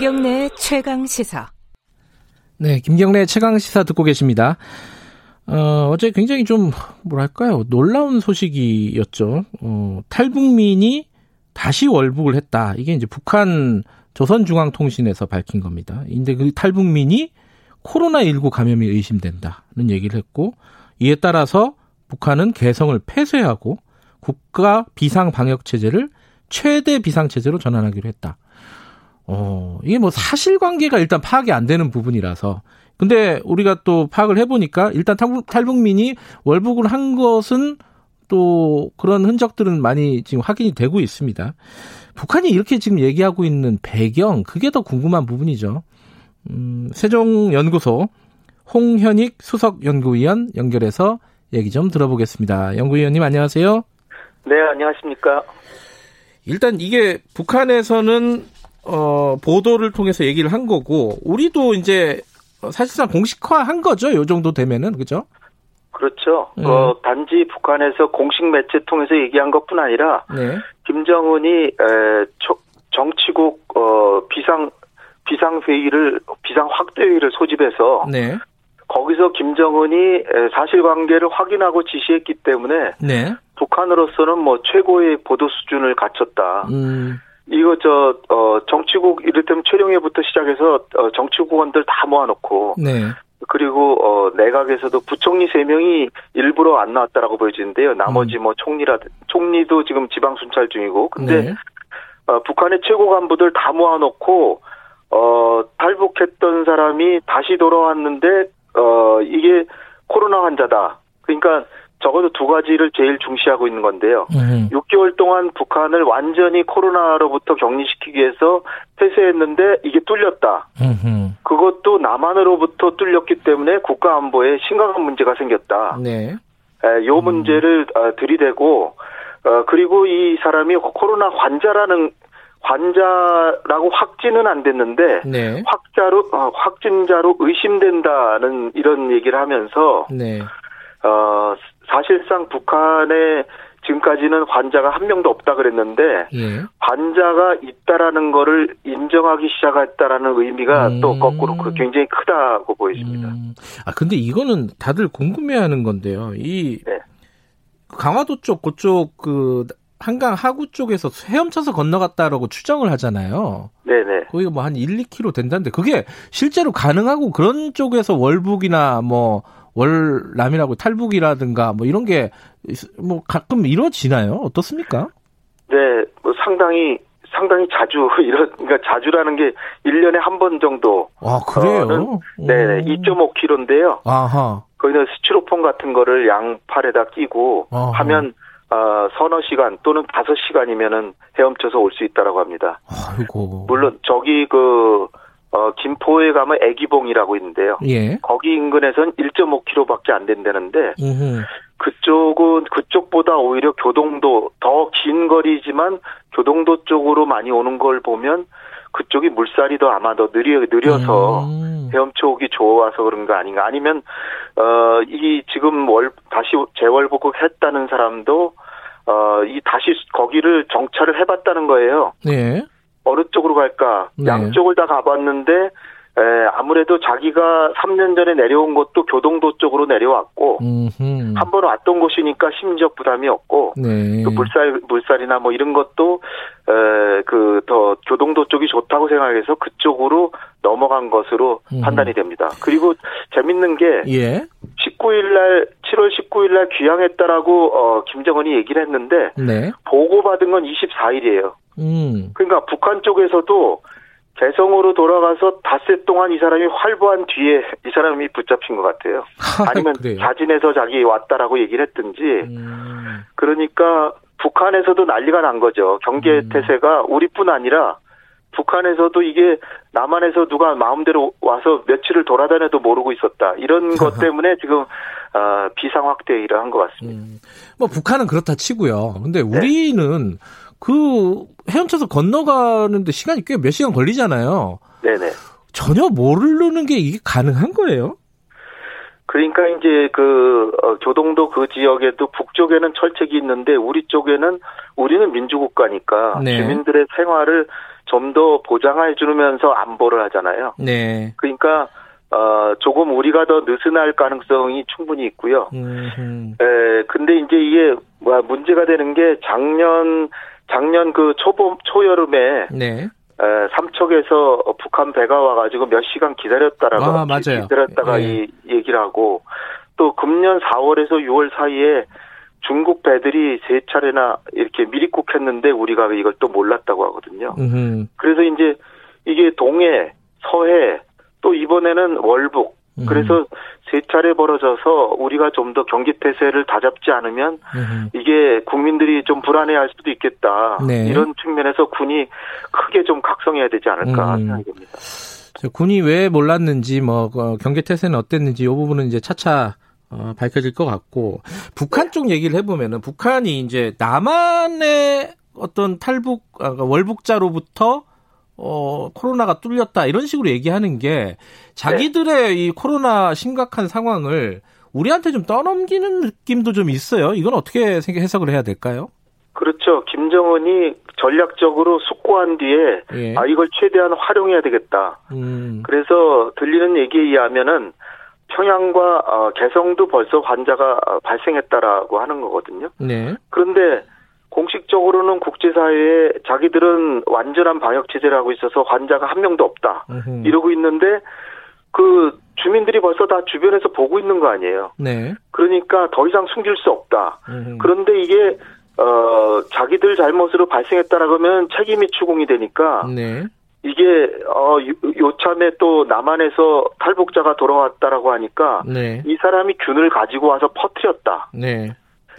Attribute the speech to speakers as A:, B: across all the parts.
A: 김경래 최강 시사.
B: 네, 김경래 최강 시사 듣고 계십니다. 어, 어제 굉장히 좀 뭐랄까요 놀라운 소식이었죠. 어, 탈북민이 다시 월북을 했다. 이게 이제 북한 조선중앙통신에서 밝힌 겁니다. 근데 그 탈북민이 코로나19 감염이 의심된다는 얘기를 했고 이에 따라서 북한은 개성을 폐쇄하고 국가 비상 방역 체제를 최대 비상 체제로 전환하기로 했다. 어, 이게 뭐 사실관계가 일단 파악이 안 되는 부분이라서. 근데 우리가 또 파악을 해보니까 일단 탈북, 민이 월북을 한 것은 또 그런 흔적들은 많이 지금 확인이 되고 있습니다. 북한이 이렇게 지금 얘기하고 있는 배경, 그게 더 궁금한 부분이죠. 음, 세종연구소 홍현익 수석연구위원 연결해서 얘기 좀 들어보겠습니다. 연구위원님 안녕하세요.
C: 네, 안녕하십니까.
B: 일단 이게 북한에서는 어, 보도를 통해서 얘기를 한 거고 우리도 이제 사실상 공식화한 거죠. 요 정도 되면은 그죠?
C: 그렇죠. 음. 어, 단지 북한에서 공식 매체 통해서 얘기한 것뿐 아니라 네. 김정은이 에, 초, 정치국 어, 비상 비상 회의를 비상 확대 회의를 소집해서 네. 거기서 김정은이 사실관계를 확인하고 지시했기 때문에 네. 북한으로서는 뭐 최고의 보도 수준을 갖췄다. 음. 이거 저 어, 정치국 이를테면 최룡해부터 시작해서 어, 정치국원들 다 모아놓고 네. 그리고 어, 내각에서도 부총리 세 명이 일부러 안 나왔다라고 보여지는데요. 나머지 음. 뭐 총리라 총리도 지금 지방 순찰 중이고 근데 네. 어, 북한의 최고 간부들 다 모아놓고 어, 탈북했던 사람이 다시 돌아왔는데 어, 이게 코로나 환자다. 그러니까 적어도 두 가지를 제일 중시하고 있는 건데요. 음. 6개월 동안 북한을 완전히 코로나로부터 격리시키기 위해서 폐쇄했는데 이게 뚫렸다. 음. 그것도 남한으로부터 뚫렸기 때문에 국가 안보에 심각한 문제가 생겼다. 네. 에, 요 음. 문제를 어, 들이대고 어, 그리고 이 사람이 코로나 환자라는 환자라고 확진은 안 됐는데 네. 확자로 어, 확진자로 의심된다는 이런 얘기를 하면서 네. 어, 사실상 북한에 지금까지는 환자가 한 명도 없다 그랬는데 예. 환자가 있다라는 거를 인정하기 시작했다라는 의미가 음. 또 거꾸로 그 굉장히 크다고 보여집니다. 음.
B: 아 근데 이거는 다들 궁금해하는 건데요. 이 네. 강화도 쪽 그쪽 그 한강 하구 쪽에서 헤엄쳐서 건너갔다라고 추정을 하잖아요. 네네. 거기가 뭐 한 1, 2km 된다는데 그게 실제로 가능하고 그런 쪽에서 월북이나 뭐 월남이라고 탈북이라든가 뭐 이런 게 뭐 가끔 이루어지나요? 어떻습니까?
C: 네, 뭐 상당히 상당히 자주 이런 그러니까 자주라는 게 1년에 한 번 정도.
B: 아, 그래요?
C: 네, 2.5km인데요. 아하. 거기는 스티로폼 같은 거를 양팔에다 끼고 아하. 하면 어, 서너 시간 또는 다섯 시간이면은 헤엄쳐서 올 수 있다라고 합니다. 아이고. 물론 저기 그 어, 김포에 가면 애기봉이라고 있는데요. 예. 거기 인근에선 1.5km밖에 안 된다는데 음흠. 그쪽은 그쪽보다 오히려 교동도 더 긴 거리지만 교동도 쪽으로 많이 오는 걸 보면 그쪽이 물살이 더 아마 더 느려 느려서 음. 헤엄쳐 오기 좋아서 그런 거 아닌가 아니면 어 이 지금 월 다시 재월복국 했다는 사람도 어 이 다시 거기를 정찰을 해봤다는 거예요. 네. 어 느 쪽으로 갈까? 네. 양쪽을 다 가봤는데 에, 아무래도 자기가 3년 전에 내려온 것도 교동도 쪽으로 내려왔고 한 번 왔던 곳이니까 심적 부담이 없고 네. 또 물살 물살이나 뭐 이런 것도 그 더 교동도 쪽이 좋다고 생각해서 그쪽으로 넘어간 것으로 음. 판단이 됩니다. 그리고 재밌는 게 예. 19일 날 7월 19일 날 귀향했다라고 어 김정은이 얘기를 했는데 네. 보고 받은 건 24일이에요. 음. 그러니까 북한 쪽에서도 개성으로 돌아가서 닷새 동안 이 사람이 활보한 뒤에 이 사람이 붙잡힌 것 같아요. 아니면 자진해서 자기 왔다라고 얘기를 했든지. 음. 그러니까 북한에서도 난리가 난 거죠. 경계 음. 태세가 우리뿐 아니라 북한에서도 이게 남한에서 누가 마음대로 와서 며칠을 돌아다녀도 모르고 있었다. 이런 것 때문에 지금 어, 비상 확대를 한 것 같습니다. 음.
B: 뭐 북한은 그렇다 치고요. 근데 네. 우리는 네. 그 헤엄쳐서 건너가는데 시간이 꽤 몇 시간 걸리잖아요. 네네. 전혀 모르는 게 이게 가능한 거예요?
C: 그러니까 이제 그 어, 교동도 그 지역에도 북쪽에는 철책이 있는데 우리 쪽에는 우리는 민주국가니까 네. 주민들의 생활을 좀 더 보장해 주면서 안보를 하잖아요. 네. 그러니까 어, 조금 우리가 더 느슨할 가능성이 충분히 있고요. 음. 에, 근데 이제 이게 뭐 문제가 되는 게 작년 작년 그 초봄 초여름에 네. 에, 삼척에서 북한 배가 와가지고 몇 시간 기다렸다라고
B: 아, 맞아요.
C: 기다렸다가 네. 이 얘기를 하고 또 금년 4월에서 6월 사이에 중국 배들이 세 차례나 이렇게 미리국했는데 우리가 이걸 또 몰랐다고 하거든요. 음흠. 그래서 이제 이게 동해, 서해, 또 이번에는 월북. 음. 그래서 세 차례 벌어져서 우리가 좀 더 경기 태세를 다잡지 않으면 음. 이게 국민들이 좀 불안해할 수도 있겠다. 네. 이런 측면에서 군이 크게 좀 각성해야 되지 않을까 음. 생각이 듭니다.
B: 군이 왜 몰랐는지 뭐 어, 경계 태세는 어땠는지 이 부분은 이제 차차 어, 밝혀질 것 같고 북한 네. 쪽 얘기를 해보면은 북한이 이제 남한의 어떤 탈북 아, 그러니까 월북자로부터 어, 코로나가 뚫렸다 이런 식으로 얘기하는 게 자기들의 네. 이 코로나 심각한 상황을 우리한테 좀 떠넘기는 느낌도 좀 있어요. 이건 어떻게 해석을 해야 될까요?
C: 그렇죠. 김정은이 전략적으로 숙고한 뒤에 예. 아 이걸 최대한 활용해야 되겠다. 음. 그래서 들리는 얘기에 의하면은 평양과 어, 개성도 벌써 환자가 발생했다라고 하는 거거든요. 네. 그런데 공식적으로는 국제사회에 자기들은 완전한 방역 체제를 하고 있어서 환자가 한 명도 없다. 으흠. 이러고 있는데 그 주민들이 벌써 다 주변에서 보고 있는 거 아니에요. 네. 그러니까 더 이상 숨길 수 없다. 으흠. 그런데 이게 어 자기들 잘못으로 발생했다라고 하면 책임이 추궁이 되니까 네. 이게 어 요참에 또 남한에서 탈북자가 돌아왔다라고 하니까 네. 이 사람이 균을 가지고 와서 퍼뜨렸다. 네.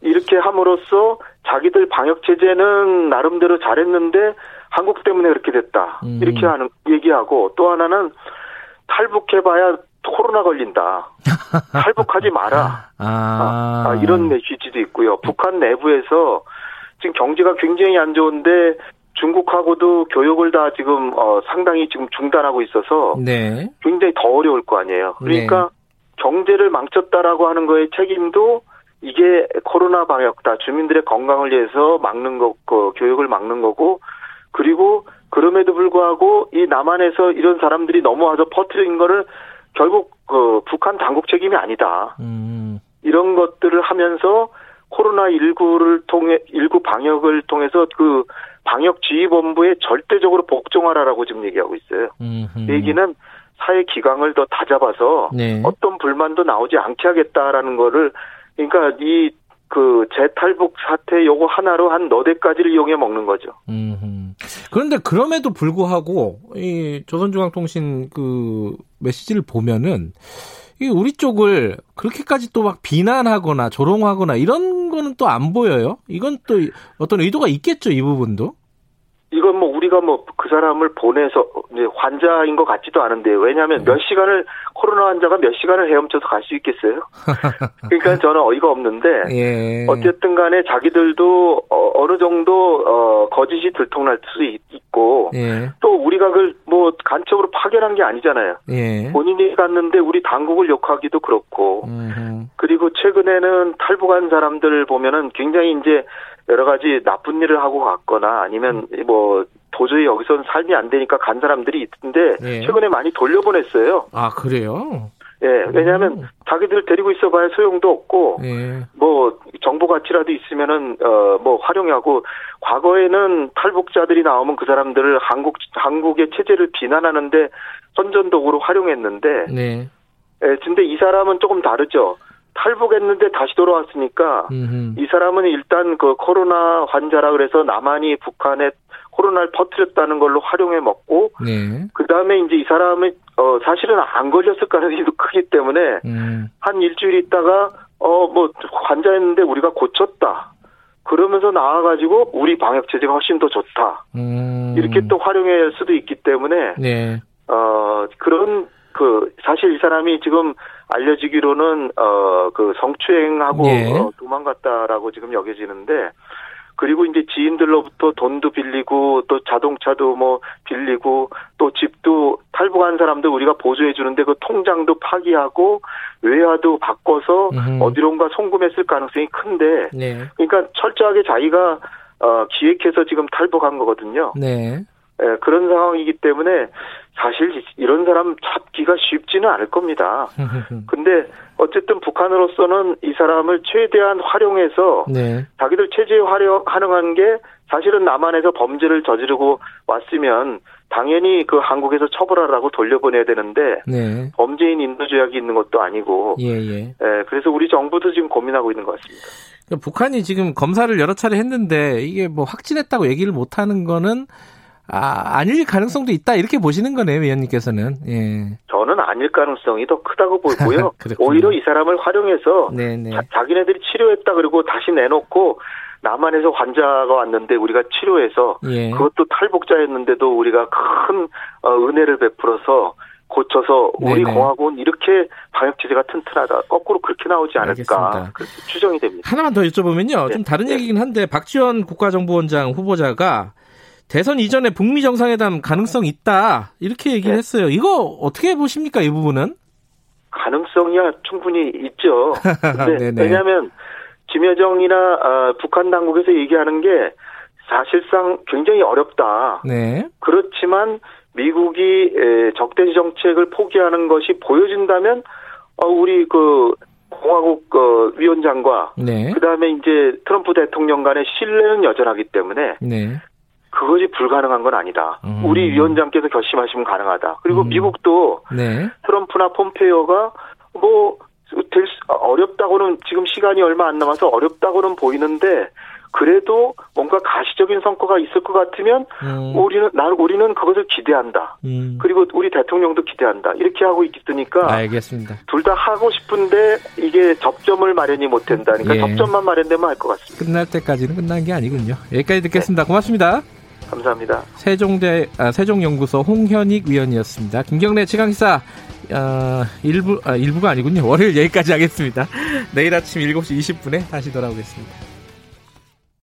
C: 이렇게 함으로써 자기들 방역 체제는 나름대로 잘했는데 한국 때문에 그렇게 됐다. 음. 이렇게 하는 얘기하고 또 하나는 탈북해봐야 코로나 걸린다. 탈북하지 마라. 아. 아, 아, 이런 메시지도 있고요. 북한 내부에서 지금 경제가 굉장히 안 좋은데 중국하고도 교역을 다 지금 어, 상당히 지금 중단하고 있어서 네. 굉장히 더 어려울 거 아니에요. 그러니까 네. 경제를 망쳤다라고 하는 거에 책임도 이게 코로나 방역다. 주민들의 건강을 위해서 막는 거, 그 교육을 막는 거고, 그리고 그럼에도 불구하고 이 남한에서 이런 사람들이 넘어와서 퍼뜨린 거를 결국 그 북한 당국 책임이 아니다. 음. 이런 것들을 하면서 코로나 19를 통해 19 방역을 통해서 그 방역 지휘본부에 절대적으로 복종하라라고 지금 얘기하고 있어요. 음흠. 얘기는 사회 기강을 더 다잡아서 네. 어떤 불만도 나오지 않게 하겠다라는 거를 그러니까 이 그 재탈북 사태 요거 하나로 한 너댓 가지를 이용해 먹는 거죠. 음.
B: 그런데 그럼에도 불구하고 이 조선중앙통신 그 메시지를 보면은 이 우리 쪽을 그렇게까지 또 막 비난하거나 조롱하거나 이런 거는 또 안 보여요. 이건 또 어떤 의도가 있겠죠, 이 부분도.
C: 이건 뭐 우리가 뭐 그 사람을 보내서 이제 환자인 것 같지도 않은데 왜냐하면 네. 몇 시간을 코로나 환자가 몇 시간을 헤엄쳐서 갈 수 있겠어요? 그러니까 저는 어이가 없는데 예. 어쨌든 간에 자기들도 어, 느 정도 어, 거짓이 들통날 수 있고 예. 또 우리가 그걸 뭐 간첩으로 파견한 게 아니잖아요. 예. 본인이 갔는데 우리 당국을 욕하기도 그렇고 음흠. 그리고 최근에는 탈북한 사람들 보면은 굉장히 이제 여러 가지 나쁜 일을 하고 갔거나 아니면 음. 뭐 도저히 여기서는 삶이 안 되니까 간 사람들이 있는데 예. 최근에 많이 돌려보냈어요.
B: 아 그래요?
C: 예, 왜냐하면 음. 자기들 데리고 있어봐야 소용도 없고 예. 뭐 정보 가치라도 있으면은 어 뭐 활용하고 과거에는 탈북자들이 나오면 그 사람들을 한국 한국의 체제를 비난하는데 선전도구로 활용했는데 네. 예, 근데 이 사람은 조금 다르죠. 탈북했는데 다시 돌아왔으니까 음흠. 이 사람은 일단 그 코로나 환자라 그래서 남한이 북한에 코로나를 퍼뜨렸다는 걸로 활용해 먹고 네. 그 다음에 이제 이 사람이 어 사실은 안 걸렸을 가능성이 크기 때문에 음. 한 일주일 있다가 어 뭐 환자였는데 우리가 고쳤다. 그러면서 나와가지고 우리 방역 체제가 훨씬 더 좋다. 음. 이렇게 또 활용할 수도 있기 때문에 네. 어 그런 그 사실 이 사람이 지금 알려지기로는 어 그 성추행하고 예. 어, 도망갔다라고 지금 여겨지는데 그리고 이제 지인들로부터 돈도 빌리고 또 자동차도 뭐 빌리고 또 집도 탈북한 사람들 우리가 보조해 주는데 그 통장도 파기하고 외화도 바꿔서 음. 어디론가 송금했을 가능성이 큰데 네. 그러니까 철저하게 자기가 어 기획해서 지금 탈북한 거거든요. 네. 예, 그런 상황이기 때문에 사실 이런 사람 잡기가 쉽지는 않을 겁니다. 근데 어쨌든 북한으로서는 이 사람을 최대한 활용해서 네. 자기들 체제에 활용 활용한 게 사실은 남한에서 범죄를 저지르고 왔으면 당연히 그 한국에서 처벌하라고 돌려보내야 되는데 네. 범죄인 인도 조약이 있는 것도 아니고 예, 예. 예, 그래서 우리 정부도 지금 고민하고 있는 것 같습니다.
B: 그러니까 북한이 지금 검사를 여러 차례 했는데 이게 뭐 확진했다고 얘기를 못 하는 거는 아, 아닐 가능성도 있다 이렇게 보시는 거네요, 위원님께서는. 예.
C: 저는 아닐 가능성이 더 크다고 보고요. 오히려 이 사람을 활용해서 네네. 네. 자, 기네들이 치료했다 그리고 다시 내놓고 남한에서 환자가 왔는데 우리가 치료해서 예. 그것도 탈북자였는데도 우리가 큰 어, 은혜를 베풀어서 고쳐서 우리 네네. 공화국은 이렇게 방역 체제가 튼튼하다. 거꾸로 그렇게 나오지 않을까 추정이 됩니다.
B: 하나만 더 여쭤보면요. 네. 좀 다른 네. 얘기긴 한데 박지원 국가정보원장 후보자가 대선 이전에 북미 정상회담 가능성 있다 이렇게 얘기를 네. 했어요. 이거 어떻게 보십니까 이 부분은?
C: 가능성이야 충분히 있죠. 왜냐하면 김여정이나 어, 북한 당국에서 얘기하는 게 사실상 굉장히 어렵다. 네. 그렇지만 미국이 에, 적대지 정책을 포기하는 것이 보여진다면 어, 우리 그 공화국 어, 위원장과 네. 그다음에 이제 트럼프 대통령 간의 신뢰는 여전하기 때문에 네. 그것이 불가능한 건 아니다. 음. 우리 위원장께서 결심하시면 가능하다. 그리고 음. 미국도 네. 트럼프나 폼페이오가 뭐 될, 어렵다고는 지금 시간이 얼마 안 남아서 어렵다고는 보이는데 그래도 뭔가 가시적인 성과가 있을 것 같으면 음. 우리는 난 우리는 그것을 기대한다. 음. 그리고 우리 대통령도 기대한다. 이렇게 하고 있으니까
B: 알겠습니다.
C: 둘 다 하고 싶은데 이게 접점을 마련이 못 된다니까 예. 접점만 마련되면 할 것 같습니다.
B: 끝날 때까지는 끝난 게 아니군요. 여기까지 듣겠습니다. 네. 고맙습니다.
C: 감사합니다.
B: 세종대 아, 세종연구소 홍현익 위원이었습니다. 김경래 최강시사 어, 일부 아, 일부가 아니군요. 월요일 여기까지 하겠습니다. 내일 아침 7시 20분에 다시 돌아오겠습니다.